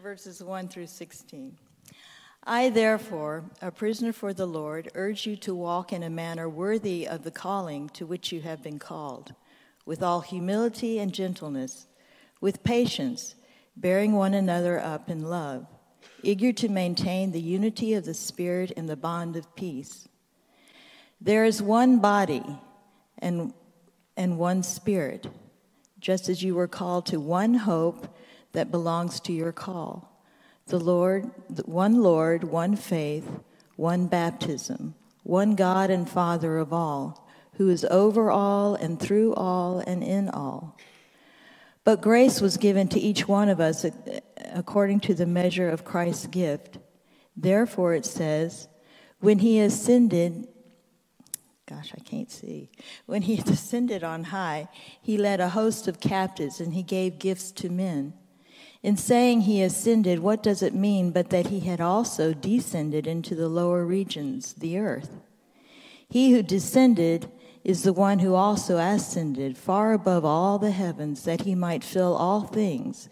verses 1 through 16. I, therefore, a prisoner for the Lord, urge you to walk in a manner worthy of the calling to which you have been called with all humility and gentleness, with patience, bearing one another up in love, eager to maintain the unity of the Spirit in the bond of peace. There is one body and, and one Spirit, just as you were called to one hope that belongs to your call. The Lord, one Lord, one faith, one baptism, one God and Father of all who is over all and through all and in all. But grace was given to each one of us according to the measure of Christ's gift. Therefore, it says, when he ascended, gosh, I can't see. When he ascended on high, he led a host of captives and he gave gifts to men. In saying he ascended, what does it mean but that he had also descended into the lower regions, the earth? He who descended is the one who also ascended far above all the heavens that he might fill all things.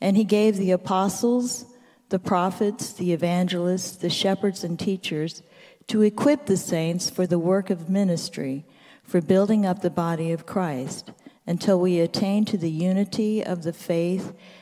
And he gave the apostles, the prophets, the evangelists, the shepherds, and teachers to equip the saints for the work of ministry, for building up the body of Christ, until we attain to the unity of the faith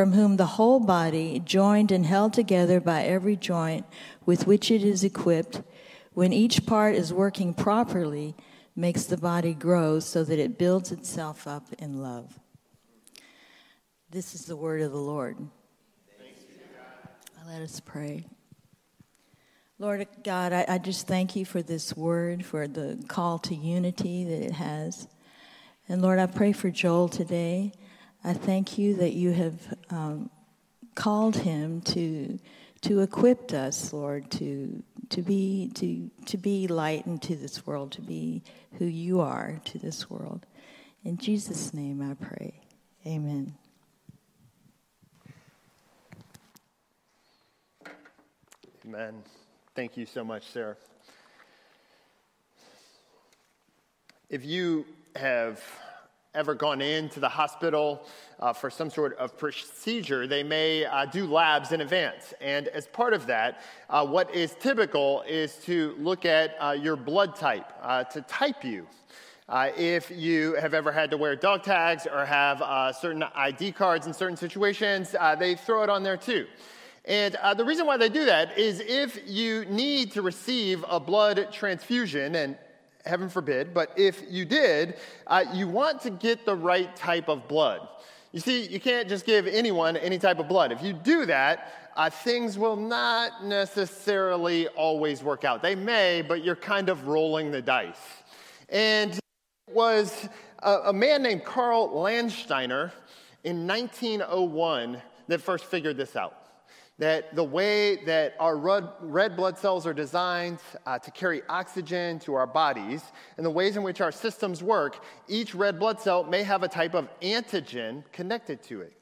from whom the whole body, joined and held together by every joint with which it is equipped, when each part is working properly, makes the body grow so that it builds itself up in love. This is the word of the Lord. Let us pray. Lord God, I, I, just thank you for this word, for the call to unity that it has. And Lord, I pray for Joel today. I thank you that you have um, called him to to equip us, Lord, to to be to to be light into this world, to be who you are to this world. In Jesus' name I pray. Amen. Amen. Thank you so much, Sarah. If you have ever gone into the hospital uh, for some sort of procedure, they may uh, do labs in advance. And as part of that, uh, what is typical is to look at uh, your blood type, uh, to type you. Uh, if you have ever had to wear dog tags or have certain ID cards in certain situations, they throw it on there too. And the reason why they do that is if you need to receive a blood transfusion, and heaven forbid, but if you did, uh, you want to get the right type of blood. You see, you can't just give anyone any type of blood. If you do that, uh, things will not necessarily always work out. They may, but you're kind of rolling the dice. And it was a, a man named Karl Landsteiner in 1901 that first figured this out that the way that our red blood cells are designed uh, to carry oxygen to our bodies and the ways in which our systems work, each red blood cell may have a type of antigen connected to it.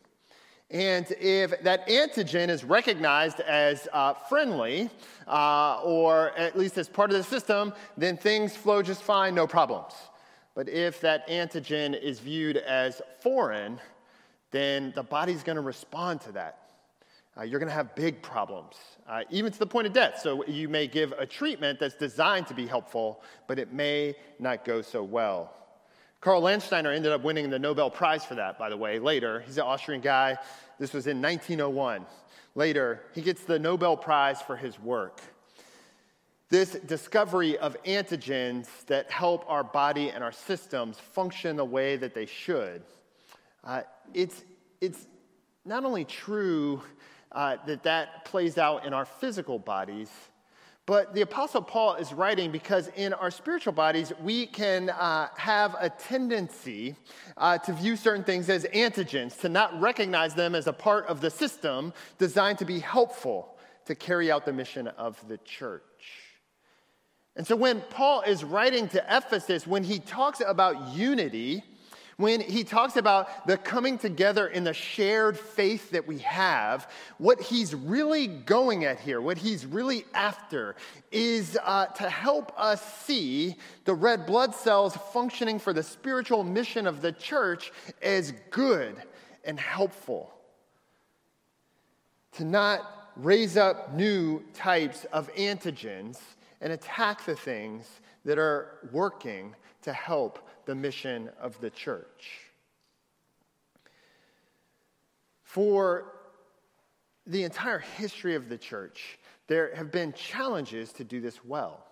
And if that antigen is recognized as uh, friendly, uh, or at least as part of the system, then things flow just fine, no problems. But if that antigen is viewed as foreign, then the body's to respond to that uh, you're going to have big problems, uh, even to the point of death. So you may give a treatment that's designed to be helpful, but it may not go so well. Karl Landsteiner ended up winning the Nobel Prize for that, by the way, later. He's an Austrian guy. This was in 1901. Later, he gets the Nobel Prize for his work. This discovery of antigens that help our body and our systems function the way that they should. Uh, it's, it's not only true uh, that that plays out in our physical bodies, but the Apostle Paul is writing because in our spiritual bodies, we can uh, have a tendency uh, to view certain things as antigens, to not recognize them as a part of the system designed to be helpful to carry out the mission of the church. And so when Paul is writing to Ephesus, when he talks about unity, when he talks about the coming together in the shared faith that we have, what he's really going at here, what he's really after, is uh, to help us see the red blood cells functioning for the spiritual mission of the church as good and helpful. To not raise up new types of antigens and attack the things that are working to help the mission of the church. For the entire history of the church, there have been challenges to do this well.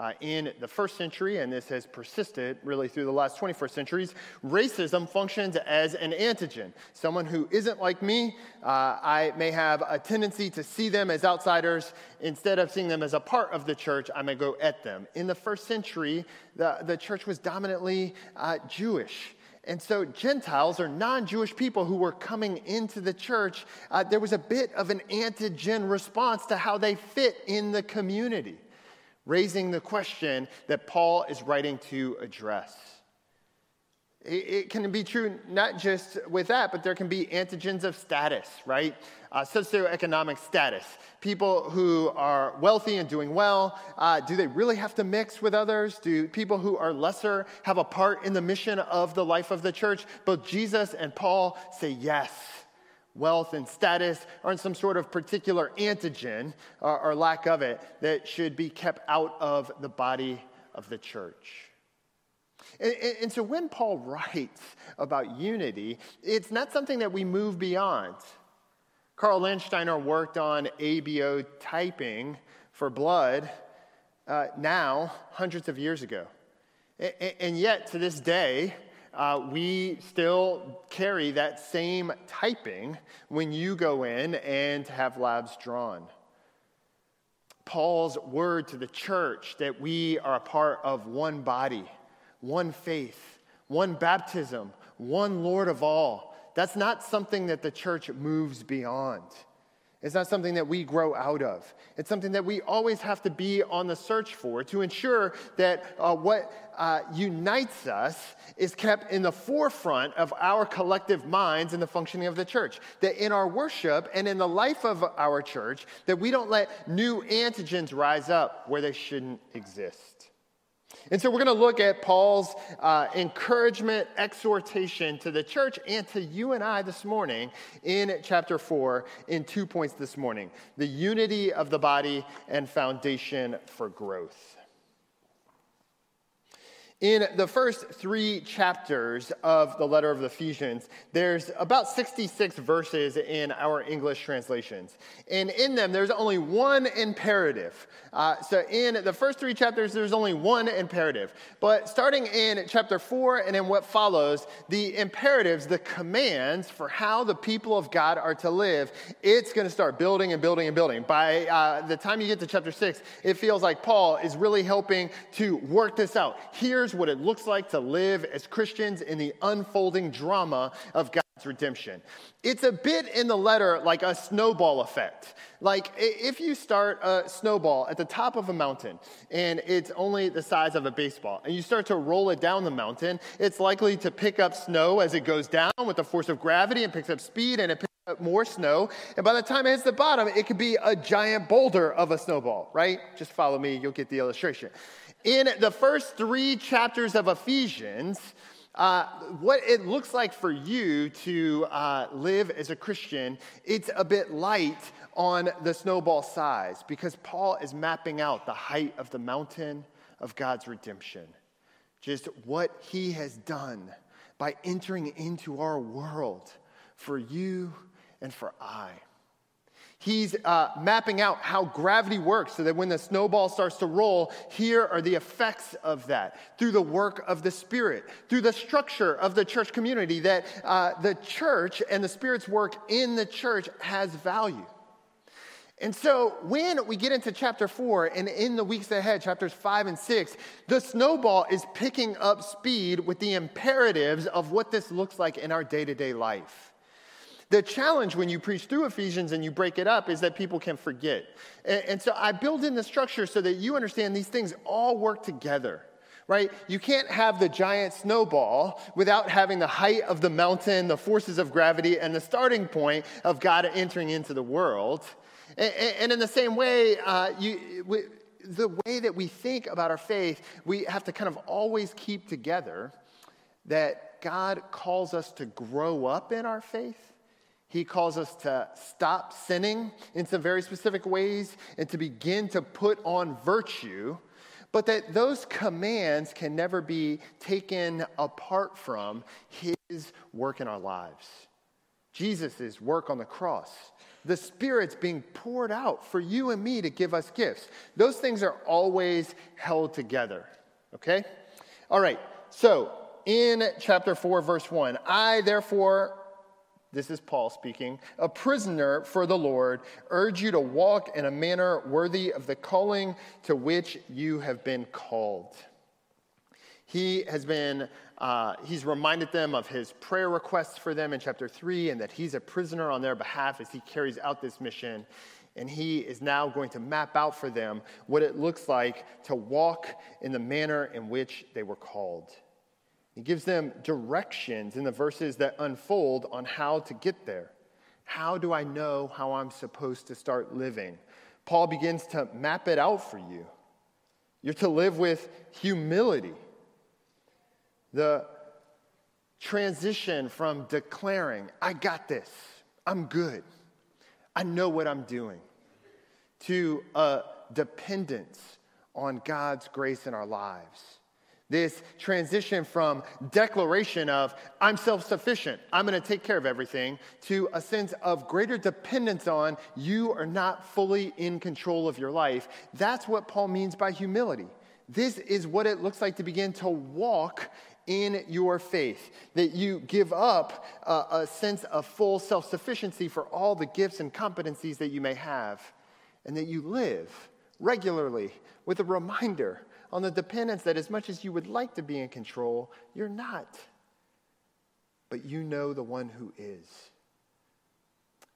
Uh, in the first century, and this has persisted really through the last 21st centuries, racism functions as an antigen. Someone who isn't like me, uh, I may have a tendency to see them as outsiders. Instead of seeing them as a part of the church, I may go at them. In the first century, the, the church was dominantly uh, Jewish. And so, Gentiles or non Jewish people who were coming into the church, uh, there was a bit of an antigen response to how they fit in the community raising the question that Paul is writing to address. It, can be true not just with that, but there can be antigens of status, right? Uh, socioeconomic status. People who are wealthy and doing well, uh, do they really have to mix with others? Do people who are lesser have a part in the mission of the life of the church? Both Jesus and Paul say yes wealth and status aren't some sort of particular antigen or, or, lack of it that should be kept out of the body of the church. And, and, so when Paul writes about unity, it's not something that we move beyond. Karl Landsteiner worked on ABO typing for blood uh, now, hundreds of years ago. And, and yet, to this day, uh, we still carry that same typing when you go in and have labs drawn. Paul's word to the church that we are a part of one body, one faith, one baptism, one Lord of all. That's not something that the church moves beyond. It's not something that we grow out of. It's something that we always have to be on the search for to ensure that uh, what uh, unites us is kept in the forefront of our collective minds in the functioning of the church. That in our worship and in the life of our church, that we don't let new antigens rise up where they shouldn't exist. And so we're going to look at Paul's uh, encouragement, exhortation to the church and to you and I this morning in chapter 4 in two points this morning the unity of the body and foundation for growth. In the first three chapters of the letter of Ephesians, there's about 66 verses in our English translations. And in them, there's only one imperative. Uh, so in the first three chapters, there's only one imperative. But starting in chapter 4 and in what follows, the imperatives, the commands for how the people of God are to live, it's going to start building and building and building. By uh, the time you get to chapter 6, it feels like Paul is really helping to work this out. Here's what it looks like to live as Christians in the unfolding drama of God's redemption. It's a bit in the letter like a snowball effect. Like if you start a snowball at the top of a mountain and it's only the size of a baseball and you start to roll it down the mountain, it's likely to pick up snow as it goes down with the force of gravity and picks up speed and it picks up more snow. And by the time it hits the bottom, it could be a giant boulder of a snowball, right? Just follow me, you'll get the illustration. In the first three chapters of Ephesians, uh, what it looks like for you to uh, live as a Christian, it's a bit light on the snowball size because Paul is mapping out the height of the mountain of God's redemption. just what he has done by entering into our world for you and for I. He's uh, mapping out how gravity works so that when the snowball starts to roll, here are the effects of that through the work of the Spirit, through the structure of the church community, that uh, the church and the Spirit's work in the church has value. And so when we get into chapter four and in the weeks ahead, chapters five and six, the snowball is picking up speed with the imperatives of what this looks like in our day to day life. The challenge when you preach through Ephesians and you break it up is that people can forget. And, and so I build in the structure so that you understand these things all work together right? You can't have the giant snowball without having the height of the mountain, the forces of gravity, and the starting point of God entering into the world. And, and in the same way, uh, you, we, the way that we think about our faith, we have to kind of always keep together that God calls us to grow up in our faith he calls us to stop sinning in some very specific ways and to begin to put on virtue, but that those commands can never be taken apart from His work in our lives. Jesus' work on the cross, the Spirit's being poured out for you and me to give us gifts. Those things are always held together, okay? All right, so in chapter 4, verse 1, I therefore this is Paul speaking, a prisoner for the Lord, urge you to walk in a manner worthy of the calling to which you have been called. He has been, uh, he's reminded them of his prayer requests for them in chapter 3 and that he's a prisoner on their behalf as he carries out this mission. And he is now going to map out for them what it looks like to walk in the manner in which they were called. He gives them directions in the verses that unfold on how to get there. How do I know how I'm supposed to start living? Paul begins to map it out for you. You're to live with humility. The transition from declaring, I got this, I'm good, I know what I'm doing, to a dependence on God's grace in our lives this transition from declaration of, I'm self sufficient, I'm going to take care of everything, to a sense of greater dependence on, you are not fully in control of your life. That's what Paul means by humility. This is what it looks like to begin to walk in your faith, that you give up a, a sense of full self sufficiency for all the gifts and competencies that you may have, and that you live regularly with a reminder on the dependence that as much as you would like to be in control, you're not. But you know the one who is.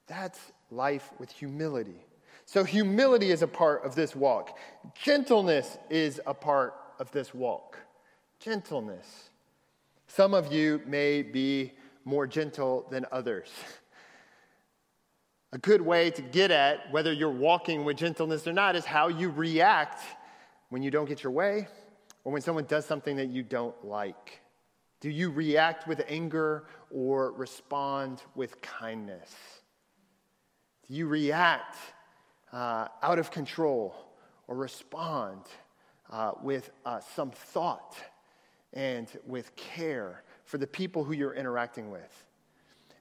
That's life with humility. So, humility is a part of this walk. Gentleness is a part of this walk. Gentleness. Some of you may be more gentle than others. A good way to get at whether you're walking with gentleness or not is how you react when you don't get your way or when someone does something that you don't like? Do you react with anger or respond with kindness? Do you react uh, out of control or respond uh, with uh, some thought and with care for the people who you're interacting with?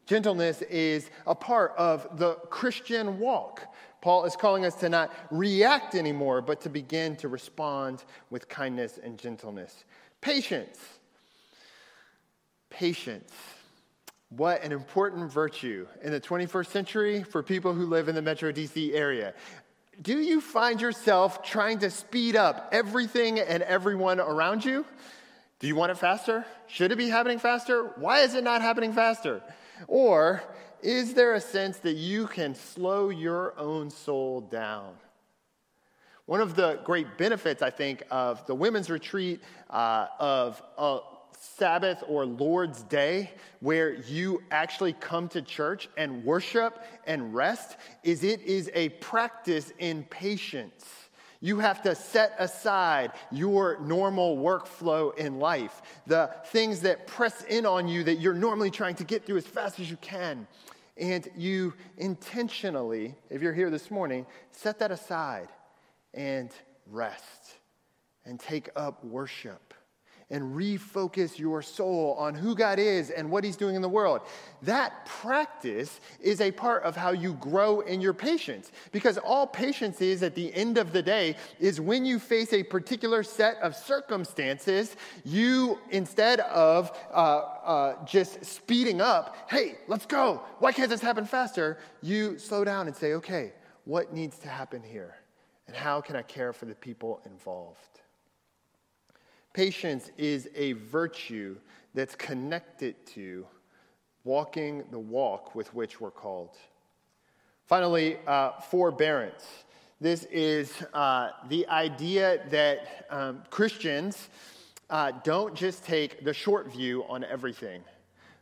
Gentleness is a part of the Christian walk. Paul is calling us to not react anymore, but to begin to respond with kindness and gentleness. Patience. Patience. What an important virtue in the 21st century for people who live in the Metro DC area. Do you find yourself trying to speed up everything and everyone around you? Do you want it faster? Should it be happening faster? Why is it not happening faster? Or is there a sense that you can slow your own soul down? One of the great benefits, I think, of the women's retreat, uh, of a Sabbath or Lord's Day, where you actually come to church and worship and rest, is it is a practice in patience. You have to set aside your normal workflow in life, the things that press in on you that you're normally trying to get through as fast as you can and you intentionally, if you're here this morning, set that aside and rest and take up worship and refocus your soul on who God is and what He's doing in the world. That practice is a part of how you grow in your patience. Because all patience is at the end of the day is when you face a particular set of circumstances, you, instead of uh, uh, just speeding up, hey, let's go, why can't this happen faster? You slow down and say, okay, what needs to happen here? And how can I care for the people involved? Patience is a virtue that's connected to walking the walk with which we're called. Finally, uh, forbearance. This is uh, the idea that um, Christians uh, don't just take the short view on everything,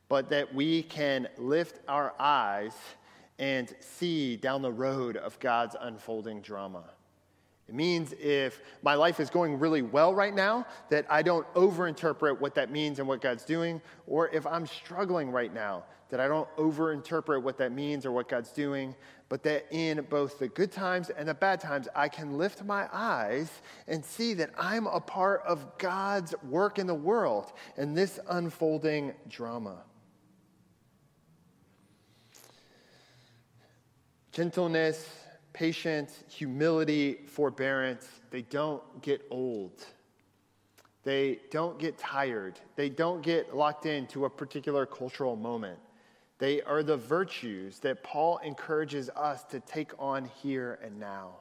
but that we can lift our eyes and see down the road of God's unfolding drama. It means if my life is going really well right now, that I don't overinterpret what that means and what God's doing. Or if I'm struggling right now, that I don't overinterpret what that means or what God's doing, but that in both the good times and the bad times, I can lift my eyes and see that I'm a part of God's work in the world and this unfolding drama. Gentleness patience, humility, forbearance, they don't get old. They don't get tired. They don't get locked into a particular cultural moment. They are the virtues that Paul encourages us to take on here and now.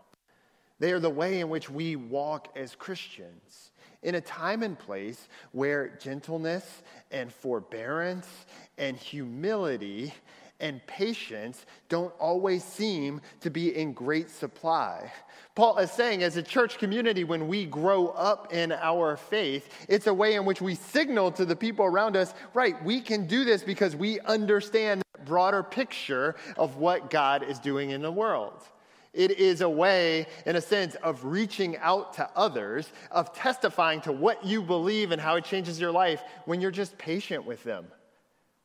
They are the way in which we walk as Christians in a time and place where gentleness and forbearance and humility and patience don't always seem to be in great supply. Paul is saying, as a church community, when we grow up in our faith, it's a way in which we signal to the people around us, right, we can do this because we understand the broader picture of what God is doing in the world. It is a way, in a sense, of reaching out to others, of testifying to what you believe and how it changes your life when you're just patient with them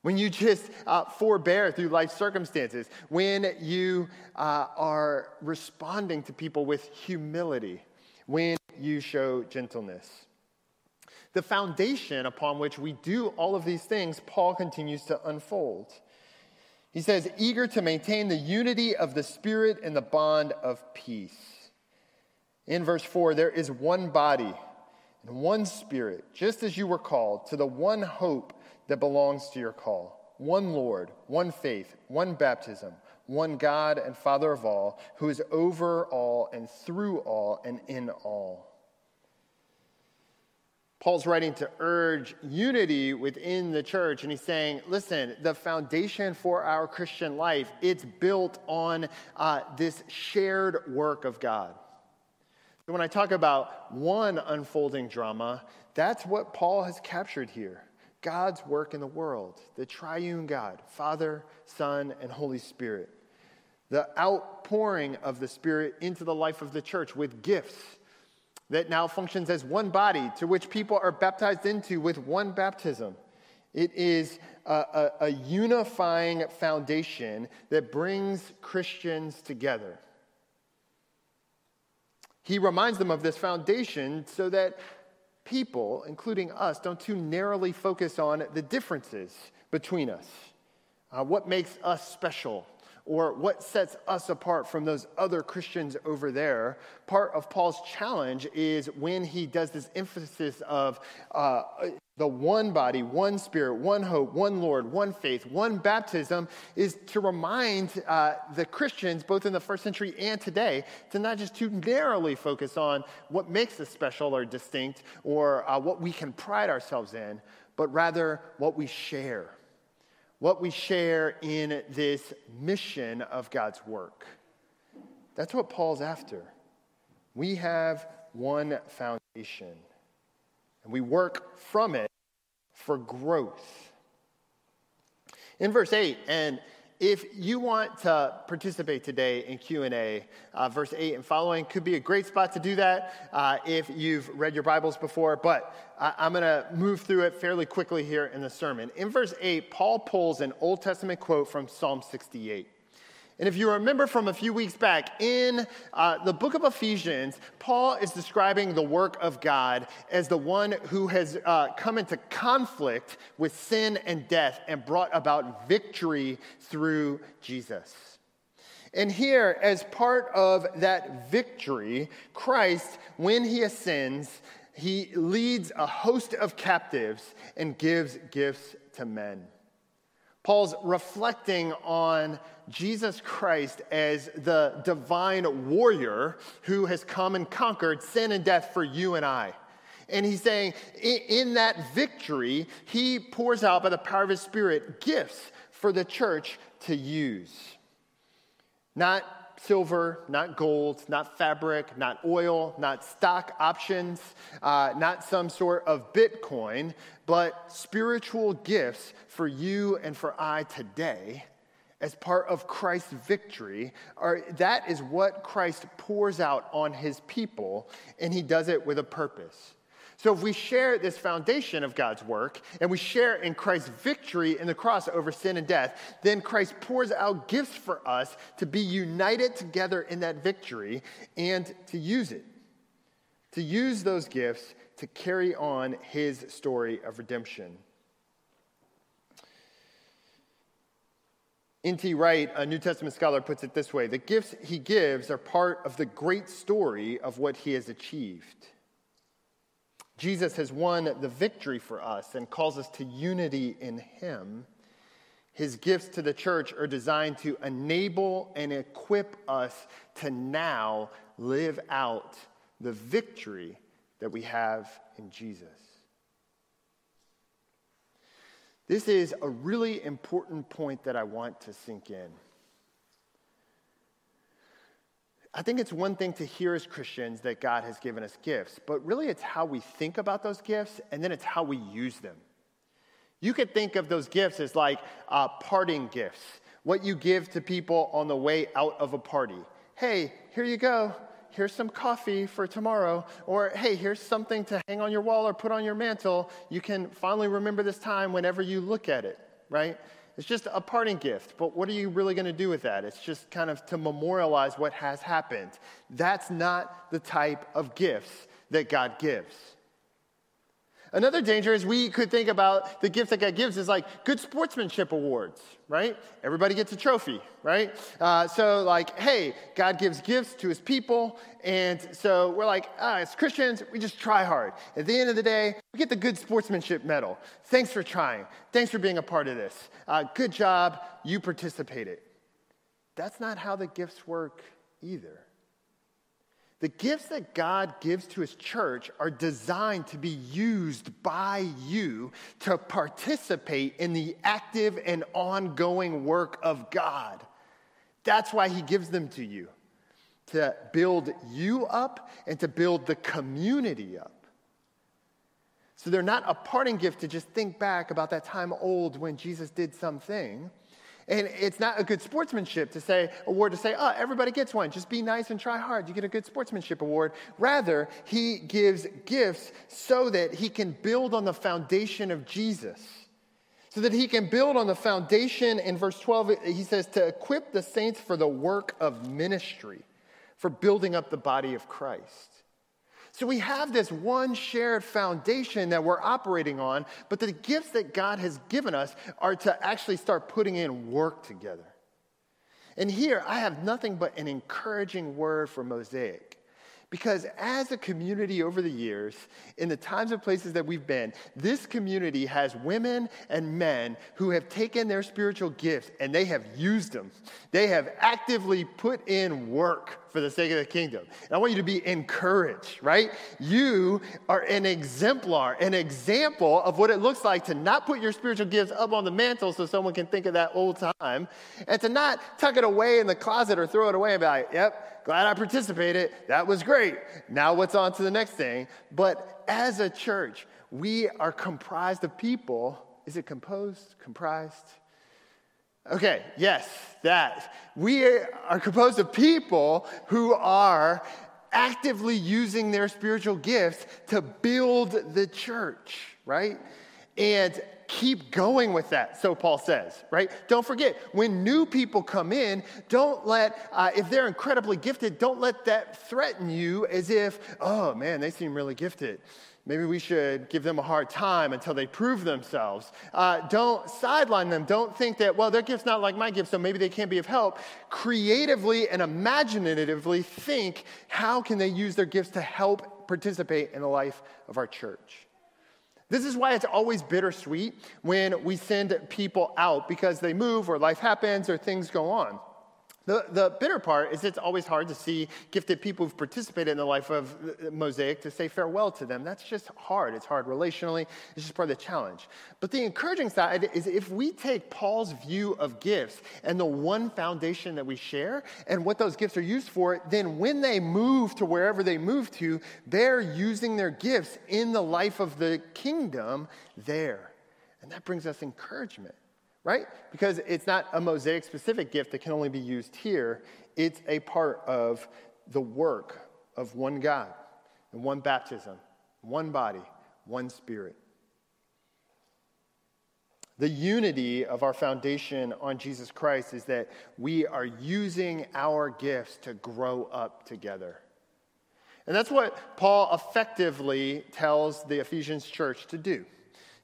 when you just uh, forbear through life circumstances, when you uh, are responding to people with humility, when you show gentleness. The foundation upon which we do all of these things, Paul continues to unfold. He says, eager to maintain the unity of the Spirit and the bond of peace. In verse 4, there is one body and one Spirit, just as you were called, to the one hope that belongs to your call. One Lord, one faith, one baptism, one God and Father of all, who is over all and through all and in all. Paul's writing to urge unity within the church, and he's saying, listen, the foundation for our Christian life, it's built on uh, this shared work of God. So when I talk about one unfolding drama, that's what Paul has captured here. God's work in the world, the triune God, Father, Son, and Holy Spirit. The outpouring of the Spirit into the life of the church with gifts that now functions as one body to which people are baptized into with one baptism. It is a, a, a unifying foundation that brings Christians together. He reminds them of this foundation so that people, including us, don't too narrowly focus on the differences between us. Uh, what makes us special? Or what sets us apart from those other Christians over there? Part of Paul's challenge is when he does this emphasis of uh, the one body, one spirit, one hope, one Lord, one faith, one baptism is to remind uh, the Christians, both in the first century and today, to not just too narrowly focus on what makes us special or distinct or uh, what we can pride ourselves in, but rather what we share. What we share in this mission of God's work. That's what Paul's after. We have one foundation and we work from it for growth. In verse 8, and if you want to participate today in q&a uh, verse 8 and following could be a great spot to do that uh, if you've read your bibles before but i'm going to move through it fairly quickly here in the sermon. In verse 8 paul pulls an old testament quote from psalm 68 And if you remember from a few weeks back, in uh, the book of Ephesians, Paul is describing the work of God as the one who has uh, come into conflict with sin and death and brought about victory through Jesus. And here, as part of that victory, Christ, when he ascends, he leads a host of captives and gives gifts to men. Paul's reflecting on Jesus Christ as the divine warrior who has come and conquered sin and death for you and I. And he's saying, in that victory, he pours out by the power of his Spirit gifts for the church to use. Not silver, not gold, not fabric, not oil, not stock options, uh, not some sort of Bitcoin, but spiritual gifts for you and for I today as part of Christ's victory. Are, that is what Christ pours out on his people, and he does it with a purpose. So, if we share this foundation of God's work and we share in Christ's victory in the cross over sin and death, then Christ pours out gifts for us to be united together in that victory and to use it. To use those gifts to carry on his story of redemption. N.T. Wright, a New Testament scholar, puts it this way The gifts he gives are part of the great story of what he has achieved. Jesus has won the victory for us and calls us to unity in Him. His gifts to the church are designed to enable and equip us to now live out the victory that we have in Jesus. This is a really important point that I want to sink in. I think it's one thing to hear as Christians that God has given us gifts, but really it's how we think about those gifts and then it's how we use them. You could think of those gifts as like uh, parting gifts, what you give to people on the way out of a party. Hey, here you go. Here's some coffee for tomorrow. Or, hey, here's something to hang on your wall or put on your mantle. You can finally remember this time whenever you look at it, right? It's just a parting gift, but what are you really going to do with that? It's just kind of to memorialize what has happened. That's not the type of gifts that God gives. Another danger is we could think about the gift that God gives is like good sportsmanship awards, right? Everybody gets a trophy, right? Uh, so, like, hey, God gives gifts to his people. And so we're like, ah, as Christians, we just try hard. At the end of the day, we get the good sportsmanship medal. Thanks for trying. Thanks for being a part of this. Uh, good job. You participated. That's not how the gifts work either. The gifts that God gives to his church are designed to be used by you to participate in the active and ongoing work of God. That's why he gives them to you to build you up and to build the community up. So they're not a parting gift to just think back about that time old when Jesus did something. And it's not a good sportsmanship to say, award to say, oh, everybody gets one. Just be nice and try hard. You get a good sportsmanship award. Rather, he gives gifts so that he can build on the foundation of Jesus. So that he can build on the foundation. In verse 12, he says, to equip the saints for the work of ministry, for building up the body of Christ. So we have this one shared foundation that we're operating on, but the gifts that God has given us are to actually start putting in work together. And here I have nothing but an encouraging word for Mosaic. Because as a community over the years, in the times and places that we've been, this community has women and men who have taken their spiritual gifts and they have used them. They have actively put in work for the sake of the kingdom. And I want you to be encouraged, right? You are an exemplar, an example of what it looks like to not put your spiritual gifts up on the mantle so someone can think of that old time, and to not tuck it away in the closet or throw it away and be like, yep, glad I participated. That was great. Now what's on to the next thing? But as a church, we are comprised of people. Is it composed? Comprised? Okay, yes, that. We are composed of people who are actively using their spiritual gifts to build the church, right? And keep going with that, so Paul says, right? Don't forget, when new people come in, don't let, uh, if they're incredibly gifted, don't let that threaten you as if, oh man, they seem really gifted. Maybe we should give them a hard time until they prove themselves. Uh, don't sideline them. Don't think that, well, their gift's not like my gift, so maybe they can't be of help. Creatively and imaginatively think how can they use their gifts to help participate in the life of our church. This is why it's always bittersweet when we send people out because they move or life happens or things go on. The, the bitter part is it's always hard to see gifted people who've participated in the life of Mosaic to say farewell to them. That's just hard. It's hard relationally. It's just part of the challenge. But the encouraging side is if we take Paul's view of gifts and the one foundation that we share and what those gifts are used for, then when they move to wherever they move to, they're using their gifts in the life of the kingdom there. And that brings us encouragement right? Because it's not a mosaic specific gift that can only be used here, it's a part of the work of one God and one baptism, one body, one spirit. The unity of our foundation on Jesus Christ is that we are using our gifts to grow up together. And that's what Paul effectively tells the Ephesians church to do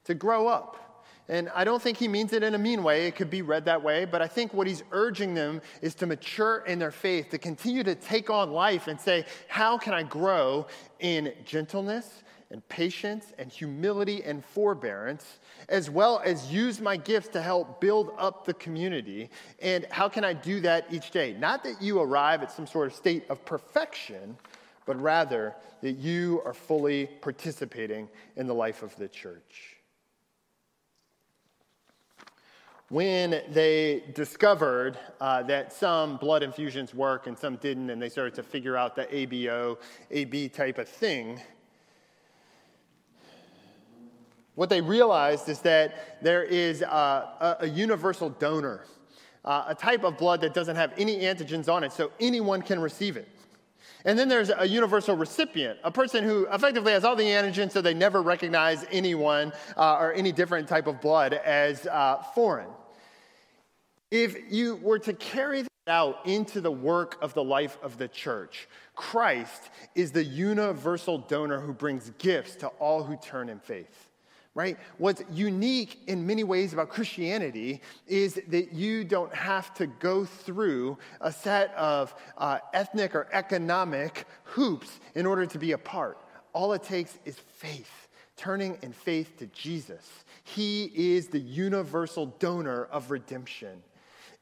to grow up. And I don't think he means it in a mean way. It could be read that way. But I think what he's urging them is to mature in their faith, to continue to take on life and say, How can I grow in gentleness and patience and humility and forbearance, as well as use my gifts to help build up the community? And how can I do that each day? Not that you arrive at some sort of state of perfection, but rather that you are fully participating in the life of the church. When they discovered uh, that some blood infusions work and some didn't, and they started to figure out the ABO, AB type of thing, what they realized is that there is a, a, universal donor, uh, a type of blood that doesn't have any antigens on it, so anyone can receive it. And then there's a universal recipient, a person who effectively has all the antigens so they never recognize anyone uh, or any different type of blood as uh, foreign. If you were to carry that out into the work of the life of the church, Christ is the universal donor who brings gifts to all who turn in faith. Right? What's unique in many ways about Christianity is that you don't have to go through a set of uh, ethnic or economic hoops in order to be a part. All it takes is faith, turning in faith to Jesus. He is the universal donor of redemption.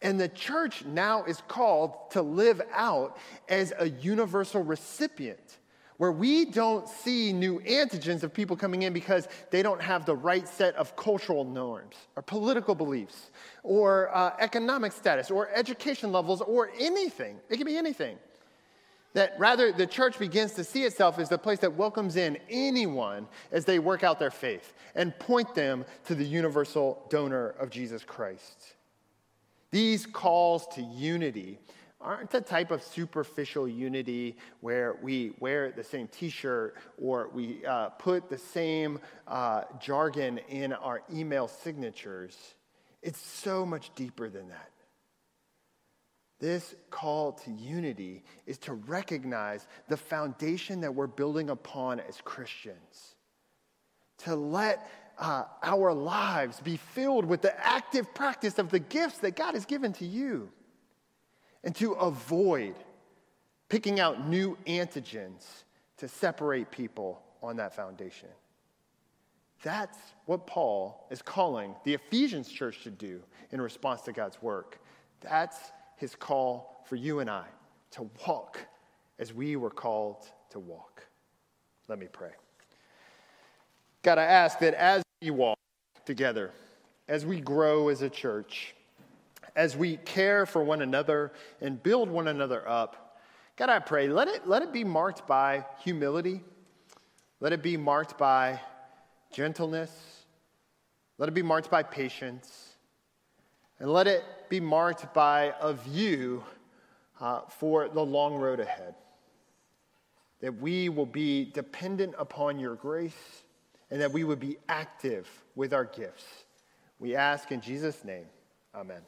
And the church now is called to live out as a universal recipient, where we don't see new antigens of people coming in because they don't have the right set of cultural norms or political beliefs or uh, economic status or education levels or anything. It can be anything. That rather, the church begins to see itself as the place that welcomes in anyone as they work out their faith and point them to the universal donor of Jesus Christ. These calls to unity aren't the type of superficial unity where we wear the same t shirt or we uh, put the same uh, jargon in our email signatures. It's so much deeper than that. This call to unity is to recognize the foundation that we're building upon as Christians. To let uh, our lives be filled with the active practice of the gifts that God has given to you, and to avoid picking out new antigens to separate people on that foundation. That's what Paul is calling the Ephesians church to do in response to God's work. That's his call for you and I to walk as we were called to walk. Let me pray. God, I ask that as we walk together, as we grow as a church, as we care for one another and build one another up, God, I pray, let it, let it be marked by humility. Let it be marked by gentleness. Let it be marked by patience. And let it be marked by a view uh, for the long road ahead. That we will be dependent upon your grace and that we would be active with our gifts We ask in Jesus' name. Amen.